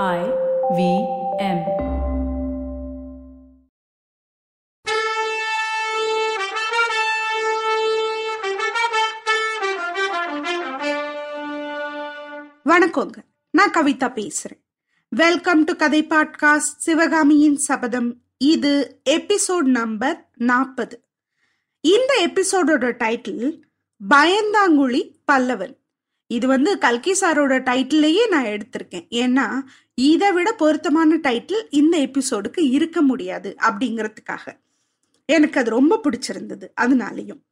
I V M. வணக்கங்க. நான் கவிதா பேசுறேன். வெல்கம் டு கதை பாட்காஸ்ட் சிவகாமியின் சபதம். இது எபிசோட் நம்பர் நாற்பது. இந்த எபிசோடோட டைட்டில் பயந்தாங்குழி பல்லவன். இது வந்து கல்கி சாரோட டைட்டிலேயே நான் எடுத்திருக்கேன். ஏன்னா இதை விட பொருத்தமான டைட்டில் இந்த எபிசோடுக்கு இருக்க முடியாது அப்படிங்கிறதுக்காக. எனக்கு அது ரொம்ப பிடிச்சிருந்தது அதனாலையும்.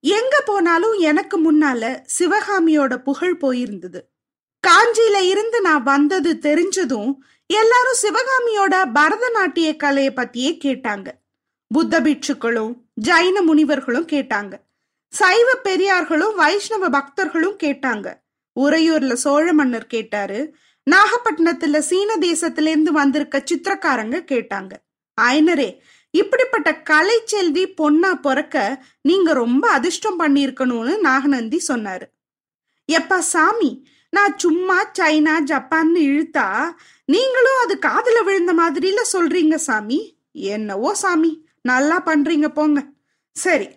எங்க போனாலும் எனக்கு முன்னால சிவகாமியோட புகழ் போயிருந்தது. காஞ்சியில இருந்து நான் வந்தது தெரிஞ்சதும் எல்லாரும் சிவகாமியோட பரதநாட்டிய கலையை பத்தியே கேட்டாங்க. புத்த பிட்சுக்களும் ஜைன முனிவர்களும் கேட்டாங்க. சைவ பெரியார்களும் வைஷ்ணவ பக்தர்களும் கேட்டாங்க. உறையூர்ல சோழ மன்னர் கேட்டாரு நாகப்பட்டினத்துல சீன தேசத்துல இருந்து வந்திருக்க சித்திரக்காரங்க கேட்டாங்க. ஐனரே இப்படிப்பட்ட கலை செல்வி பொண்ணா பிறக்க நீங்க ரொம்ப அதிர்ஷ்டம் பண்ணிருக்கணும்னு நாகநந்தி சொன்னாரு. எப்பா சாமி நான் சும்மா சைனா ஜப்பான்னு இழுத்தா நீங்களும் அது காதல விழுந்த மாதிரில சொல்றீங்க சாமி? என்னவோ சாமி நல்லா பண்றீங்க போங்க. சரி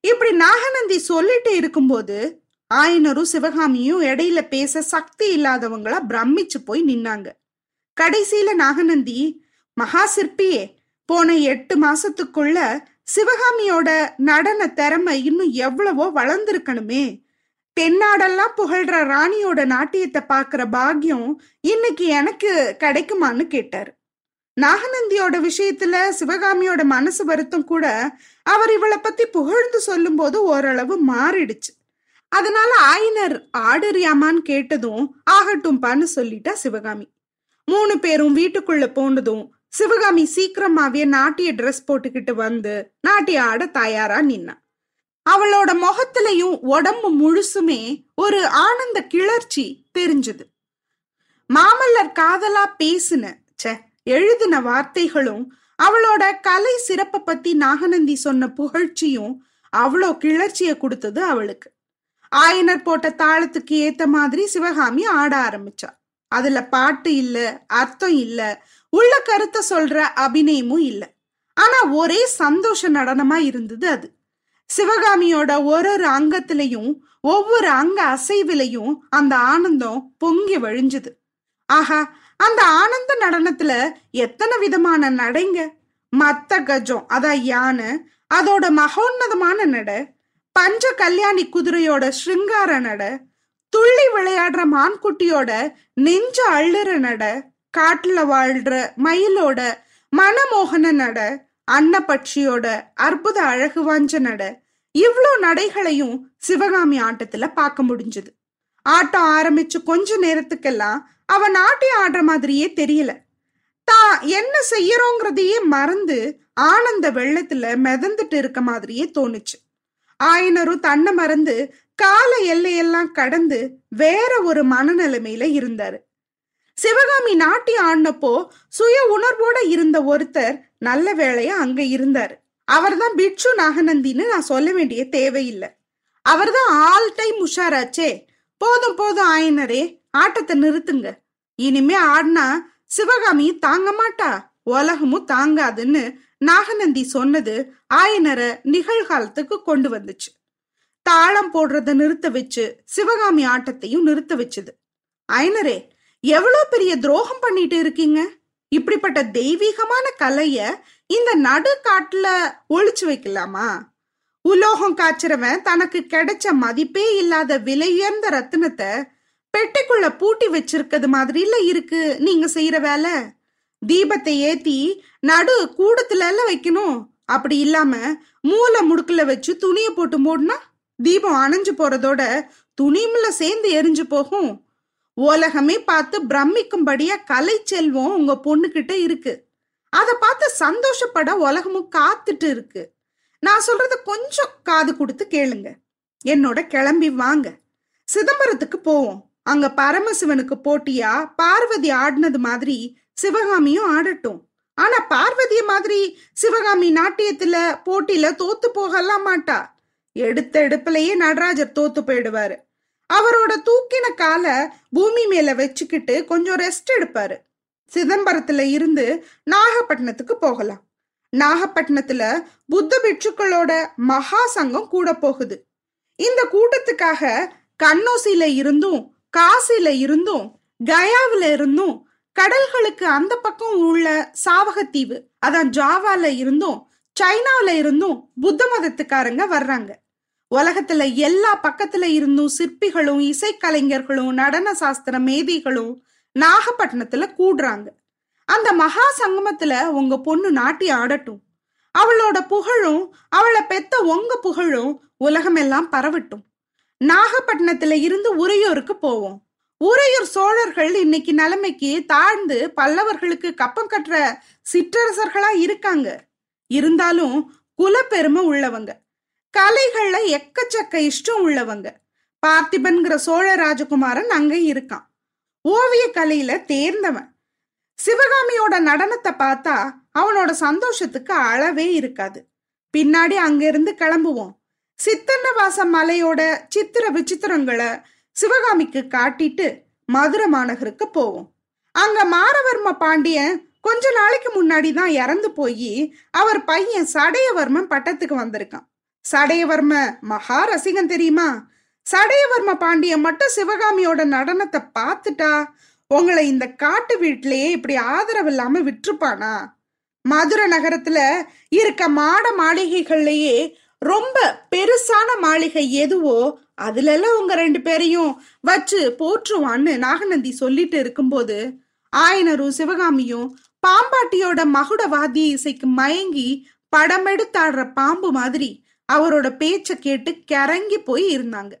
இப்படி நாகநந்தி சொல்லிட்டு இருக்கும்போது ஆயனரும் சிவகாமியும் இடையில பேச சக்தி இல்லாதவங்களா பிரமிச்சு போய் நின்னாங்க. கடைசியில நாகநந்தி மகா சிற்பியே போன எட்டு மாசத்துக்குள்ள சிவகாமியோட நடன திறமை இன்னும் எவ்வளவோ வளர்ந்துருக்கணுமே. தென்னாடெல்லாம் புகழ்ற ராணியோட நாட்டியத்தை பாக்குற பாக்கியம் இன்னைக்கு எனக்கு கிடைக்குமான்னு கேட்டாரு. நாகநந்தியோட விஷயத்துல சிவகாமியோட மனசு வருத்தம் கூட அவர் இவளை பத்தி புகழ்ந்து சொல்லும் போது ஓரளவு மாறிடுச்சு. அதனால ஆயினர் ஆடுறியாமான்னு கேட்டதும் ஆகட்டும்பான்னு சொல்லிட்டா சிவகாமி. மூணு பேரும் வீட்டுக்குள்ள போனதும் சிவகாமி சீக்கிரமாவே நாட்டிய ட்ரெஸ் போட்டுக்கிட்டு வந்து நாட்டிய ஆட தயாரா நின்னா. அவளோட முகத்திலையும் உடம்பு முழுசுமே ஒரு ஆனந்த கிளர்ச்சி தெரிஞ்சது. மாமல்லர் காதலா பேசின ச்சே எழுதின வார்த்தைகளும் அவளோட கலை சிறப்பை பத்தி நாகநந்தி சொன்ன புகழ்ச்சியும் அவ்வளோ கிளர்ச்சியை கொடுத்தது அவளுக்கு. ஆயனர் போட்ட தாளத்துக்கு ஏத்த மாதிரி சிவகாமி ஆட ஆரம்பிச்சா. அதுல பாட்டு இல்ல அர்த்தம் இல்ல உள்ள கருத்தை சொல்ற அபிநயமும் இல்ல. ஆனா ஒரே சந்தோஷ நடனமா இருந்தது அது. சிவகாமியோட ஒரு ஒரு அங்கத்திலையும் ஒவ்வொரு அங்க அசைவிலையும் அந்த ஆனந்தம் பொங்கி வழிஞ்சுது. ஆஹா அந்த ஆனந்த நடனத்துல எத்தனை விதமான நடைங்க. மத்த கஜம் அதான் யானை அதோட மகோன்னதமான நடை பஞ்ச கல்யாணி குதிரையோட ஸ்ருங்கார நட துள்ளி விளையாடுற மான்குட்டியோட நெஞ்ச அள்ளுற நட காட்டுல வாழ்ற மயிலோட மனமோகன நட அன்னப்பட்சியோட அற்புத அழகு வாஞ்ச நட. இவ்வளோ நடைகளையும் சிவகாமி ஆட்டத்துல பார்க்க முடிஞ்சது. ஆட்டம் ஆரம்பிச்சு கொஞ்ச நேரத்துக்கெல்லாம் அவ நாட்டியம் ஆடுற மாதிரியே தெரியல. தான் என்ன செய்யறோங்கிறதையே மறந்து ஆனந்த வெள்ளத்துல மிதந்துட்டு இருக்க மாதிரியே தோணுச்சு. ஆயனரும் தன்னை மறந்து கால எல்லையெல்லாம் கடந்து வேற ஒரு மனநிலைமையில இருந்தாரு. சிவகாமி நாட்டி ஆடினப்போ சுய உணர்வோட இருந்த ஒருத்தர் நல்ல வேலையா அங்க இருந்தாரு. அவர்தான் பிட்சு நாகநந்தின்னு நான் சொல்ல வேண்டிய தேவையில்லை. அவர்தான் ஆல் டைம் உஷாராச்சே. போதும் போதும் ஆயனரே ஆட்டத்தை நிறுத்துங்க. இனிமே ஆடினா சிவகாமி தாங்க மாட்டா. உலகமும் தாங்காதுன்னு நாகநந்தி சொன்னது ஆயனரை நிகழ்காலத்துக்கு கொண்டு வந்துச்சு. தாளம் போடுறத நிறுத்த வச்சு சிவகாமி ஆட்டத்தையும் நிறுத்த வச்சுது. ஐனரே எவ்வளோ பெரிய துரோகம் பண்ணிட்டு இருக்கீங்க? இப்படிப்பட்ட தெய்வீகமான கலைய இந்த நடு காட்டுல ஒழிச்சு வைக்கலாமா? உலோகம் காய்ச்சறவன் தனக்கு கிடைச்ச மதிப்பே இல்லாத விலையுயர்ந்த ரத்தினத்தை பெட்டிக்குள்ள பூட்டி வச்சிருக்கிறது மாதிரில இருக்கு நீங்க செய்யற வேலை. தீபத்தை ஏத்தி நடு கூடத்துல எல்லாம் வைக்கணும். அப்படி இல்லாம மூளை முடுக்குல வச்சு துணியை போட்டு மூடினா தீபம் அணைஞ்சு போறதோட துணிமுல சேர்ந்து எரிஞ்சு போகும். உலகமே பார்த்து பிரமிக்கும்படியா கலை செல்வம் உங்க பொண்ணுகிட்ட இருக்கு. அதை பார்த்து சந்தோஷப்பட உலகமும் காத்துட்டு இருக்கு. நான் சொல்றத கொஞ்சம் காது கொடுத்து கேளுங்க. என்னோட கிளம்பி வாங்க. சிதம்பரத்துக்கு போவோம். அங்க பரமசிவனுக்கு போட்டியா? பார்வதி ஆடினது மாதிரி சிவகாமியும் ஆடட்டும். ஆனா பார்வதிய மாதிரி சிவகாமி நாட்டியத்துல போட்டியில தோத்து போகலாம் மாட்டா. எடுத்த எடுப்புலயே நடராஜர் தோத்து போயிடுவாரு. அவரோட தூக்கின காலை பூமி மேல வச்சுக்கிட்டு கொஞ்சம் ரெஸ்ட் எடுப்பாரு. சிதம்பரத்துல இருந்து நாகப்பட்டினத்துக்கு போகலாம். நாகப்பட்டினத்துல புத்த பிட்சுக்களோட மகா சங்கம் கூட போகுது. இந்த கூட்டத்துக்காக கண்ணோசில இருந்தும் காசில இருந்தும் கயாவில இருந்தும் கடல்களுக்கு அந்த பக்கம் உள்ள சாவகத்தீவு. அதான் ஜாவால இருந்தும் சைனாவில இருந்தும் புத்த மதத்துக்காரங்க வர்றாங்க. உலகத்துல எல்லா பக்கத்துல இருந்தும் சிற்பிகளும் இசைக்கலைஞர்களும் நடன சாஸ்திர மேதைகளும் நாகப்பட்டினத்துல கூடுறாங்க. அந்த மகா சங்கமத்துல உங்க பொண்ணு நாட்டி ஆடட்டும். அவளோட புகழும் அவளை பெத்த உங்க புகழும் உலகமெல்லாம் பரவட்டும். நாகப்பட்டினத்துல இருந்து உரையோருக்கு போவோம். உறையூர் சோழர்கள் இன்னைக்கு நிலைமைக்கு தாழ்ந்து பல்லவர்களுக்கு கப்பம் கட்டுற சிற்றரசர்களா இருக்காங்க. இருந்தாலும் குலப்பெருமை உள்ளவங்க. கலைகள்ல எக்கச்சக்க இஷ்டம் உள்ளவங்க. பார்த்திபன்கிற சோழ ராஜகுமாரன் அங்க இருக்கான். ஓவிய கலையில தேர்ந்தவன். சிவகாமியோட நடனத்தை பார்த்தா அவனோட சந்தோஷத்துக்கு அளவே இருக்காது. பின்னாடி அங்கிருந்து கிளம்புவோம். சித்தன்னவாச மலையோட சித்திர விசித்திரங்களை சிவகாமிக்கு காட்டிட்டு மதுரை மாநகருக்கு போவோம். அங்க மாரவர்ம பாண்டியன் கொஞ்ச நாளைக்கு முன்னாடி தான் இறந்து போய் அவர் பையன் சடையவர்மன் பட்டத்துக்கு வந்திருக்கான். சடையவர்ம மகா ரசிகன் தெரியுமா? சடையவர்ம பாண்டியன் மட்டும் சிவகாமியோட நடனத்தை பார்த்துட்டா உங்களை இந்த காட்டு வீட்டிலேயே இப்படி ஆதரவு இல்லாம விட்டுருப்பானா? மதுரை நகரத்துல இருக்க மாட மாளிகைகள்லயே ரொம்ப பெருசான மாளிகை எதுவோ அதுலெல்லாம் உங்க ரெண்டு பேரையும் வச்சு போற்றுவான்னு நாகநந்தி சொல்லிட்டு இருக்கும்போது ஆயனரும் சிவகாமியும் பாம்பாட்டியோட மகுட வாத்திய இசைக்கு மயங்கி படமெடுத்தாடுற பாம்பு மாதிரி அவரோட பேச்ச கேட்டு கரங்கி போய் இருந்தாங்க.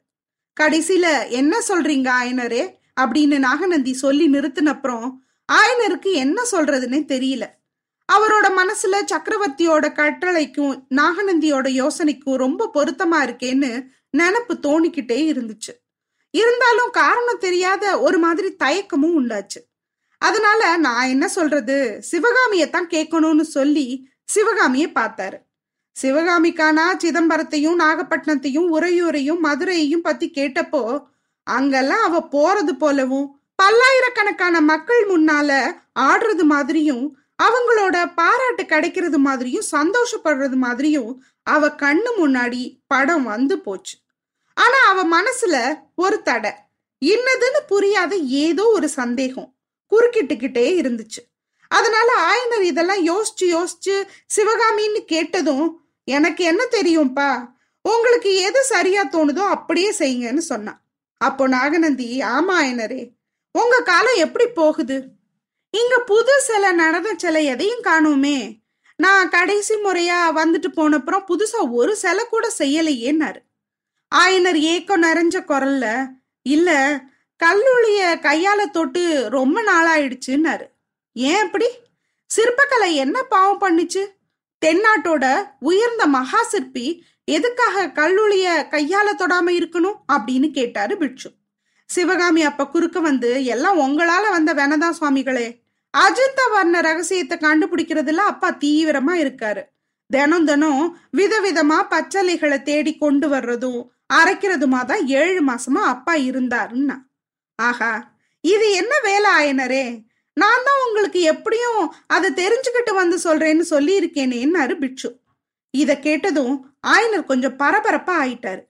கடைசியில என்ன சொல்றீங்க ஆயனரே? அப்படின்னு நாகநந்தி சொல்லி நிறுத்தினப்புறம் ஆயனருக்கு என்ன சொல்றதுன்னே தெரியல. அவரோட மனசுல சக்கரவர்த்தியோட கட்டளைக்கும் நாகநந்தியோட யோசனைக்கும் ரொம்ப பொருத்தமா இருக்கேன்னு நினப்பு தோணிக்கிட்டே இருந்துச்சு. இருந்தாலும் காரணம் தெரியாத ஒரு மாதிரி தயக்கமும் உண்டாச்சு அதனால நான் என்ன சொல்றது? சிவகாமியத்தான் கேட்கணும்னு சொல்லி சிவகாமியை பார்த்தாரு. சிவகாமிக்கானா சிதம்பரத்தையும் நாகப்பட்டினத்தையும் உறையூரையும் மதுரையையும் பத்தி கேட்டப்போ அங்கெல்லாம் அவ போறது போலவும் பல்லாயிரக்கணக்கான மக்கள் முன்னால ஆடுறது மாதிரியும் அவங்களோட பாராட்டு கிடைக்கிறது மாதிரியும் சந்தோஷப்படுறது மாதிரியும் அவ கண்ணு முன்னாடி படம் வந்து போச்சு. ஆனா அவ மனசுல ஒரு தடை. இன்னதுன்னு புரியாத ஏதோ ஒரு சந்தேகம் குறுக்கிட்டுக்கிட்டே இருந்துச்சு. அதனால ஆயனர் இதெல்லாம் யோசிச்சு யோசிச்சு சிவகாமின்னு கேட்டதும் எனக்கு என்ன தெரியும்ப்பா உங்களுக்கு எது சரியா தோணுதோ அப்படியே செய்யுங்கன்னு சொன்னான் அப்போ நாகநந்தி ஆமா ஆயனரே உங்க காலம் எப்படி போகுது? இங்க புது சிலை நடந்த சிலை எதையும் காணோமே. நான் கடைசி முறையா வந்துட்டு போனப்புறம் புதுசா ஒரு சிலை கூட செய்யலையேன்னாரு. ஆயனர் ஏக்கம் நிறைஞ்ச குரல்ல இல்ல கல்லூலிய கையால தொட்டு ரொம்ப நாளாயிடுச்சுன்னாரு. ஏன் அப்படி சிற்பக்கலை என்ன பாவம் பண்ணுச்சு? தென்னாட்டோட உயர்ந்த மகா சிற்பி எதுக்காக கல்லூலிய கையால தொடாம இருக்கணும்? அப்படின்னு கேட்டாரு பிட்சு. சிவகாமி அப்ப குறுக்க வந்து எல்லாம் உங்களால வந்த வெனதா சுவாமிகளே. அஜந்த வர்ண ரகசியத்தை கண்டுபிடிக்கிறதுல அப்பா தீவிரமா இருக்காரு. தினம் தினம் விதவிதமா பச்சலைகளை தேடி கொண்டு வர்றதும் அரைக்கிறதுமா தான் ஏழு மாசமா அப்பா இருந்தாருன்னா. ஆஹா இது என்ன வேலை ஆயனரே? நான் தான் உங்களுக்கு எப்படியும் அதை தெரிஞ்சுக்கிட்டு வந்து சொல்றேன்னு சொல்லி இருக்கேனேன்னாரு பிட்சு இத கேட்டதும் ஆயனர் கொஞ்சம் பரபரப்பா ஆயிட்டாரு.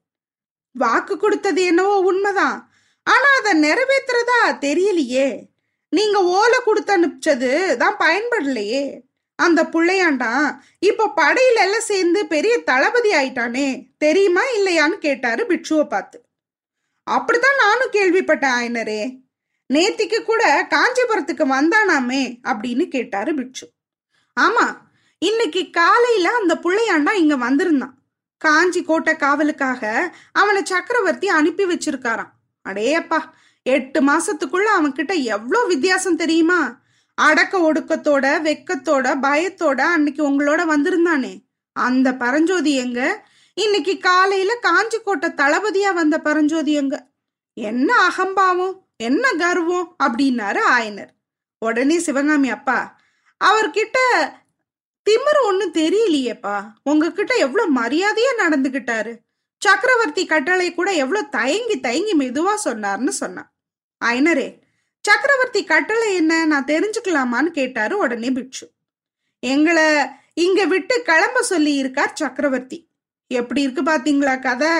வாக்கு கொடுத்தது என்னவோ உண்மைதான் ஆனா அதை நிறைவேத்துறதா தெரியலையே. நீங்க ஓலை கொடுத்து அனுப்பிச்சது தான் பயன்படலையே. அந்த புள்ளையாண்டான் இப்ப படையில எல்லாம் சேர்ந்து பெரிய தளபதி ஆயிட்டானே தெரியுமா இல்லையான்னு கேட்டாரு பிட்சுவை பார்த்து. அப்படித்தான் நானும் கேள்விப்பட்டேன் ஆயனரே. நேத்திக்கு கூட காஞ்சிபுரத்துக்கு வந்தானாமே அப்படின்னு கேட்டாரு பிட்சு. ஆமா இன்னைக்கு காலையில அந்த புள்ளையாண்டா இங்க வந்திருந்தான். காஞ்சி கோட்டை காவலுக்காக அவனை சக்கரவர்த்தி அனுப்பி வச்சிருக்காராம். அடேயப்பா எட்டு மாசத்துக்குள்ள அவன்கிட்ட எவ்வளோ வித்தியாசம் தெரியுமா? அடக்க ஒடுக்கத்தோட வெக்கத்தோட பயத்தோட அன்னைக்கு உங்களோட வந்திருந்தானே. அந்த பரஞ்சோதி எங்க? இன்னைக்கு காலையில காஞ்சிக்கோட்டை தளபதியா வந்த பரஞ்சோதி எங்க? என்ன அகம்பாவம் என்ன கர்வம் அப்படின்னாரு ஆயனர். உடனே சிவகாமி அப்பா அவர்கிட்ட திமிரு ஒன்றும் தெரியலையேப்பா. உங்ககிட்ட எவ்வளவு மரியாதையா நடந்துகிட்டாரு. சக்கரவர்த்தி கட்டளை கூட எவ்வளவு தயங்கி தயங்கி மெதுவா சொன்னார்னு சொன்னான். ஐனரே சக்கரவர்த்தி கட்டளை என்ன? நான் தெரிஞ்சுக்கலாமான்னு கேட்டாரு உடனே பிட்சு எங்களை இங்க விட்டு கிளம்ப சொல்லி இருக்கார் சக்கரவர்த்தி. எப்படி இருக்கு பாத்தீங்களா கதை?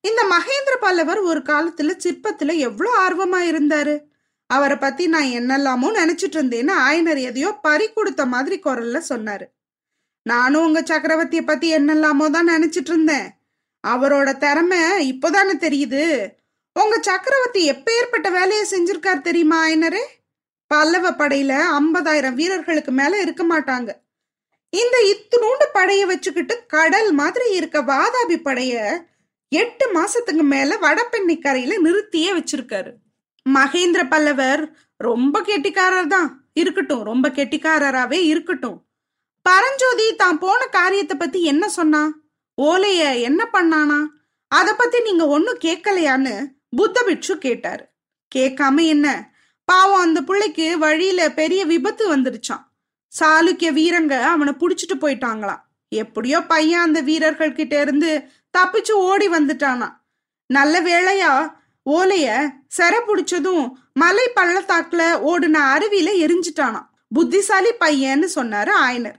இந்த மகேந்திர பல்லவர் ஒரு காலத்துல சிற்பத்துல எவ்வளோ ஆர்வமா இருந்தாரு? அவரை பத்தி நான் என்னெல்லாமோ நினைச்சிட்டு இருந்தேன்னு ஆயனர் எதையோ பறி கொடுத்த மாதிரி குரல்ல சொன்னாரு. நானும் உங்க சக்கரவர்த்திய பத்தி என்னெல்லாமோ தான் நினைச்சிட்டு இருந்தேன். அவரோட திறமை இப்போதானே தெரியுது. உங்க சக்கரவர்த்தி எப்பேற்பட்ட வேலையை செஞ்சிருக்கார் தெரியுமா என்னரே? பல்லவ படையில ஐம்பதாயிரம் வீரர்களுக்கு மேல இருக்க மாட்டாங்க. இந்த இத்தினூண்டு படைய வச்சுக்கிட்டு கடல் மாதிரி இருக்க வாதாபி படைய எட்டு மாசத்துக்கு மேல வடபெண்ணை கரையில நிறுத்தியே வச்சிருக்காரு. மகேந்திர பல்லவர் ரொம்ப கெட்டிக்காரர் தான். இருக்கட்டும் ரொம்ப கெட்டிக்காரராவே இருக்கட்டும். பரஞ்சோதி தான் போன காரியத்தை பத்தி என்ன சொன்னா? ஓலைய என்ன பண்ணானா? அத பத்தி நீங்க ஒன்னும் கேட்கலையான்னு புத்த பிட்சு கேட்டார். கேட்காம என்ன? பாவம் அந்த பிள்ளைக்கு வழியில பெரிய விபத்து வந்துருச்சான் சாளுக்கிய வீரங்க அவனை புடிச்சிட்டு போயிட்டாங்களாம். எப்படியோ பையன் அந்த வீரர்கள் கிட்ட இருந்து தப்பிச்சு ஓடி வந்துட்டானா நல்ல வேளையா ஓலைய செர புடிச்சதும் மலை பள்ளத்தாக்குல ஓடுன அருவியில எரிஞ்சிட்டானாம். புத்திசாலி பையன்னு சொன்னாரு ஆயனர்.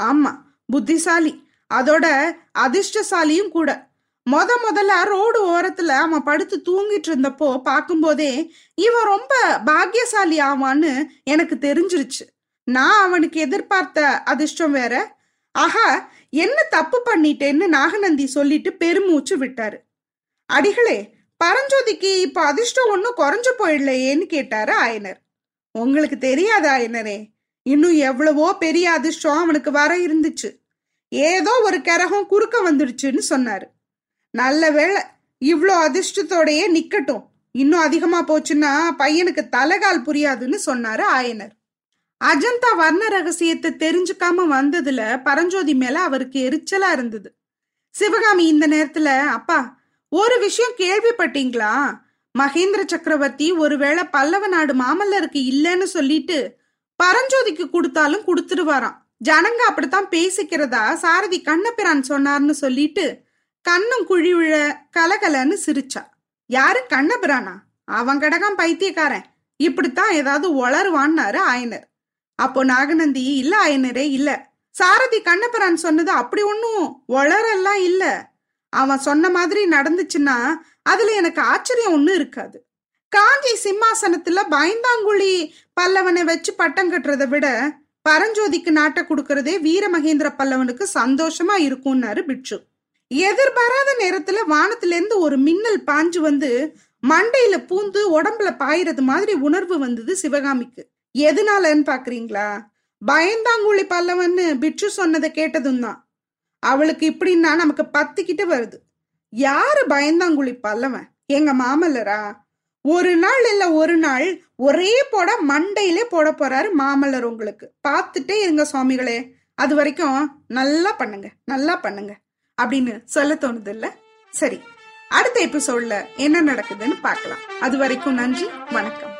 ஆமா புத்திசாலி. அதோட அதிர்ஷ்டசாலியும் கூட. முத முதல்ல ரோடு ஓரத்துல அவன் படுத்து தூங்கிட்டு இருந்தப்போ பார்க்கும்போதே இவன் ரொம்ப பாக்கியசாலி ஆவான்னு எனக்கு தெரிஞ்சிருச்சு. நான் அவனுக்கு எதிர்பார்த்த அதிர்ஷ்டம் வேற. ஆஹா என்ன தப்பு பண்ணிட்டேன்னு நாகநந்தி சொல்லிட்டு பெருமூச்சு விட்டாரு. அடிகளே பரஞ்சோதிக்கு இப்ப அதிர்ஷ்டம் ஒன்றும் குறைஞ்சு போயிடலையேன்னு கேட்டாரு ஆயனர். உங்களுக்கு தெரியாது ஆயனரே? இன்னும் எவ்வளவோ பெரிய அதிர்ஷ்டம் அவனுக்கு வர இருந்துச்சு. ஏதோ ஒரு கரகம் குறுக்க வந்துடுச்சுன்னு சொன்னாரு. நல்ல வேளை இவ்வளோ அதிர்ஷ்டத்தோடையே நிக்கட்டும். இன்னும் அதிகமா போச்சுன்னா பையனுக்கு தலைகால் புரியாதுன்னு சொன்னாரு ஆயனர். அஜந்தா வர்ண ரகசியத்தை தெரிஞ்சுக்காம வந்ததுல பரஞ்சோதி மேல அவருக்கு எரிச்சலா இருந்தது. சிவகாமி இந்த நேரத்துல அப்பா ஒரு விஷயம் கேள்விப்பட்டீங்களா? மகேந்திர சக்கரவர்த்தி ஒருவேளை பல்லவ நாடு மாமல்லருக்கு இல்லைன்னு சொல்லிட்டு பரஞ்சோதிக்கு கொடுத்தாலும் கொடுத்துருவாராம். ஜனங்க அப்படித்தான் பேசிக்கிறதா? சாரதி கண்ணபிரான் சொன்னார்னு சொல்லிட்டு கண்ணும் குழி விழ கலகலன்னு சிரிச்சா. யாரு? கண்ணபிரானா? அவன் கடகம் பைத்தியக்காரன். இப்படித்தான் ஏதாவது உளருவான்னாரு ஆயனர். அப்போ நாகநந்தி இல்ல ஆயனரே இல்ல. சாரதி கண்ணபிரான் சொன்னது அப்படி ஒன்னும் உளரெல்லாம் இல்ல. அவன் சொன்ன மாதிரி நடந்துச்சுன்னா அதுல எனக்கு ஆச்சரியம் ஒன்றும் இருக்காது. காஞ்சி சிம்மாசனத்துல பயந்தாங்குழி பல்லவனை வச்சு பட்டம் கட்டுறதை விட பரஞ்சோதிக்கு நாட்டை கொடுக்கறதே வீரமகேந்திர பல்லவனுக்கு சந்தோஷமா இருக்கும்னாரு பிட்சு எதிர்பாராத நேரத்துல வானத்துல இருந்து ஒரு மின்னல் பாஞ்சு வந்து மண்டையில பூந்து உடம்புல பாயிறது மாதிரி உணர்வு வந்தது சிவகாமிக்கு. எதனாலன்னு பாக்குறீங்களா? பயந்தாங்குழி பல்லவன்னு பிட்சு சொன்னதை கேட்டதும் தான். அவளுக்கு இப்படின்னா நமக்கு பத்து கிட்ட வருது. யாரு பயந்தாங்குழி பல்லவன்? எங்க மாமல்லரா? ஒரு நாள் இல்ல ஒரு நாள் ஒரே போட மண்டையிலே போட போறாரு மாமல்லர் உங்களுக்கு. பார்த்துட்டே இருங்க சுவாமிகளே. அது வரைக்கும் நல்லா பண்ணுங்க நல்லா பண்ணுங்க. அப்படின்னு சொல்ல தோணுது இல்ல சரி அடுத்த எபிசோட்ல என்ன நடக்குதுன்னு பார்க்கலாம். அது வரைக்கும் நன்றி வணக்கம்.